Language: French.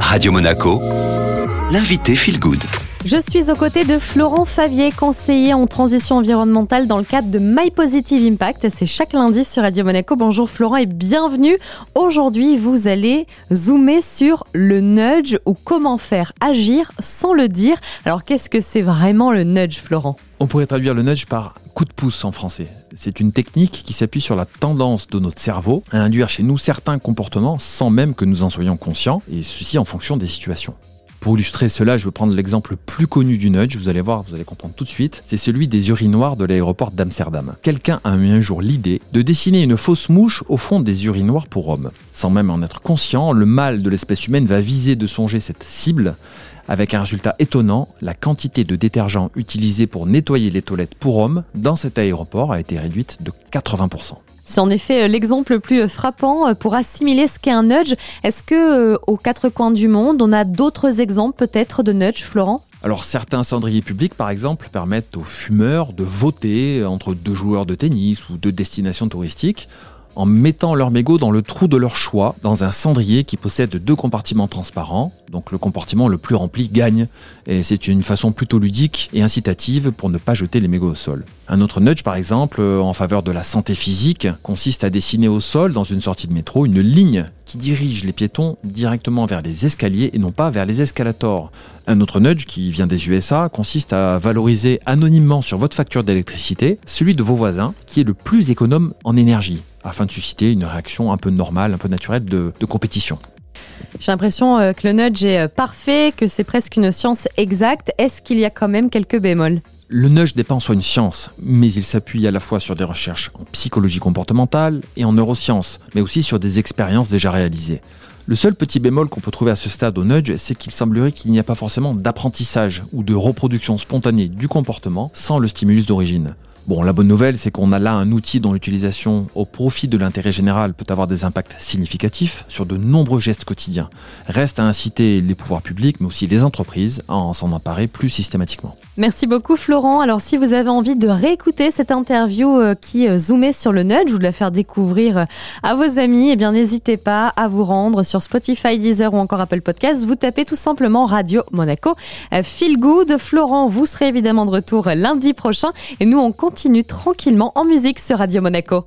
Radio Monaco, l'invité Feel Good. Je suis aux côtés de Florent Favier, conseiller en transition environnementale dans le cadre de My Positive Impact. C'est chaque lundi sur Radio Monaco. Bonjour Florent et bienvenue. Aujourd'hui, vous allez zoomer sur le nudge ou comment faire agir sans le dire. Alors, qu'est-ce que c'est vraiment le nudge, Florent? On pourrait traduire le nudge par coup de pouce en français. C'est une technique qui s'appuie sur la tendance de notre cerveau à induire chez nous certains comportements sans même que nous en soyons conscients, et ceci en fonction des situations. Pour illustrer cela, je vais prendre l'exemple le plus connu du nudge, vous allez voir, vous allez comprendre tout de suite, c'est celui des urinoirs de l'aéroport d'Amsterdam. Quelqu'un a eu un jour l'idée de dessiner une fausse mouche au fond des urinoirs pour hommes. Sans même en être conscient, le mâle de l'espèce humaine va viser de songer cette cible avec un résultat étonnant, la quantité de détergent utilisé pour nettoyer les toilettes pour hommes dans cet aéroport a été réduite de 80%. C'est en effet euh, l'exemple le plus euh, frappant euh, pour assimiler ce qu'est un nudge. Est-ce que aux quatre coins du monde, on a d'autres exemples peut-être de nudge, Florent? Alors certains cendriers publics, par exemple, permettent aux fumeurs de voter entre deux joueurs de tennis ou deux destinations touristiques en mettant leur mégot dans le trou de leur choix, dans un cendrier qui possède deux compartiments transparents. Donc le compartiment le plus rempli gagne. Et c'est une façon plutôt ludique et incitative pour ne pas jeter les mégots au sol. Un autre nudge, par exemple, en faveur de la santé physique, consiste à dessiner au sol, dans une sortie de métro, une ligne qui dirige les piétons directement vers les escaliers et non pas vers les escalators. Un autre nudge qui vient des USA consiste à valoriser anonymement sur votre facture d'électricité celui de vos voisins qui est le plus économe en énergie afin de susciter une réaction un peu normale, un peu naturelle de, compétition. J'ai l'impression euh, que le nudge est euh, parfait, que c'est presque une science exacte. Est-ce qu'il y a quand même quelques bémols? Le nudge n'est pas en soi une science, mais il s'appuie à la fois sur des recherches en psychologie comportementale et en neurosciences, mais aussi sur des expériences déjà réalisées. Le seul petit bémol qu'on peut trouver à ce stade au nudge, c'est qu'il semblerait qu'il n'y a pas forcément d'apprentissage ou de reproduction spontanée du comportement sans le stimulus d'origine. Bon, la bonne nouvelle, c'est qu'on a là un outil dont l'utilisation au profit de l'intérêt général peut avoir des impacts significatifs sur de nombreux gestes quotidiens. Reste à inciter les pouvoirs publics, mais aussi les entreprises, à s'en emparer plus systématiquement. Merci beaucoup Florent. Alors si vous avez envie de réécouter cette interview euh, qui euh, zoomait sur le nudge ou de la faire découvrir euh, à vos amis, eh bien n'hésitez pas à vous rendre sur Spotify, Deezer ou encore Apple Podcasts. Vous tapez tout simplement Radio Monaco. Feel Good. Florent, vous serez évidemment de retour lundi prochain et nous on continue tranquillement en musique sur Radio Monaco.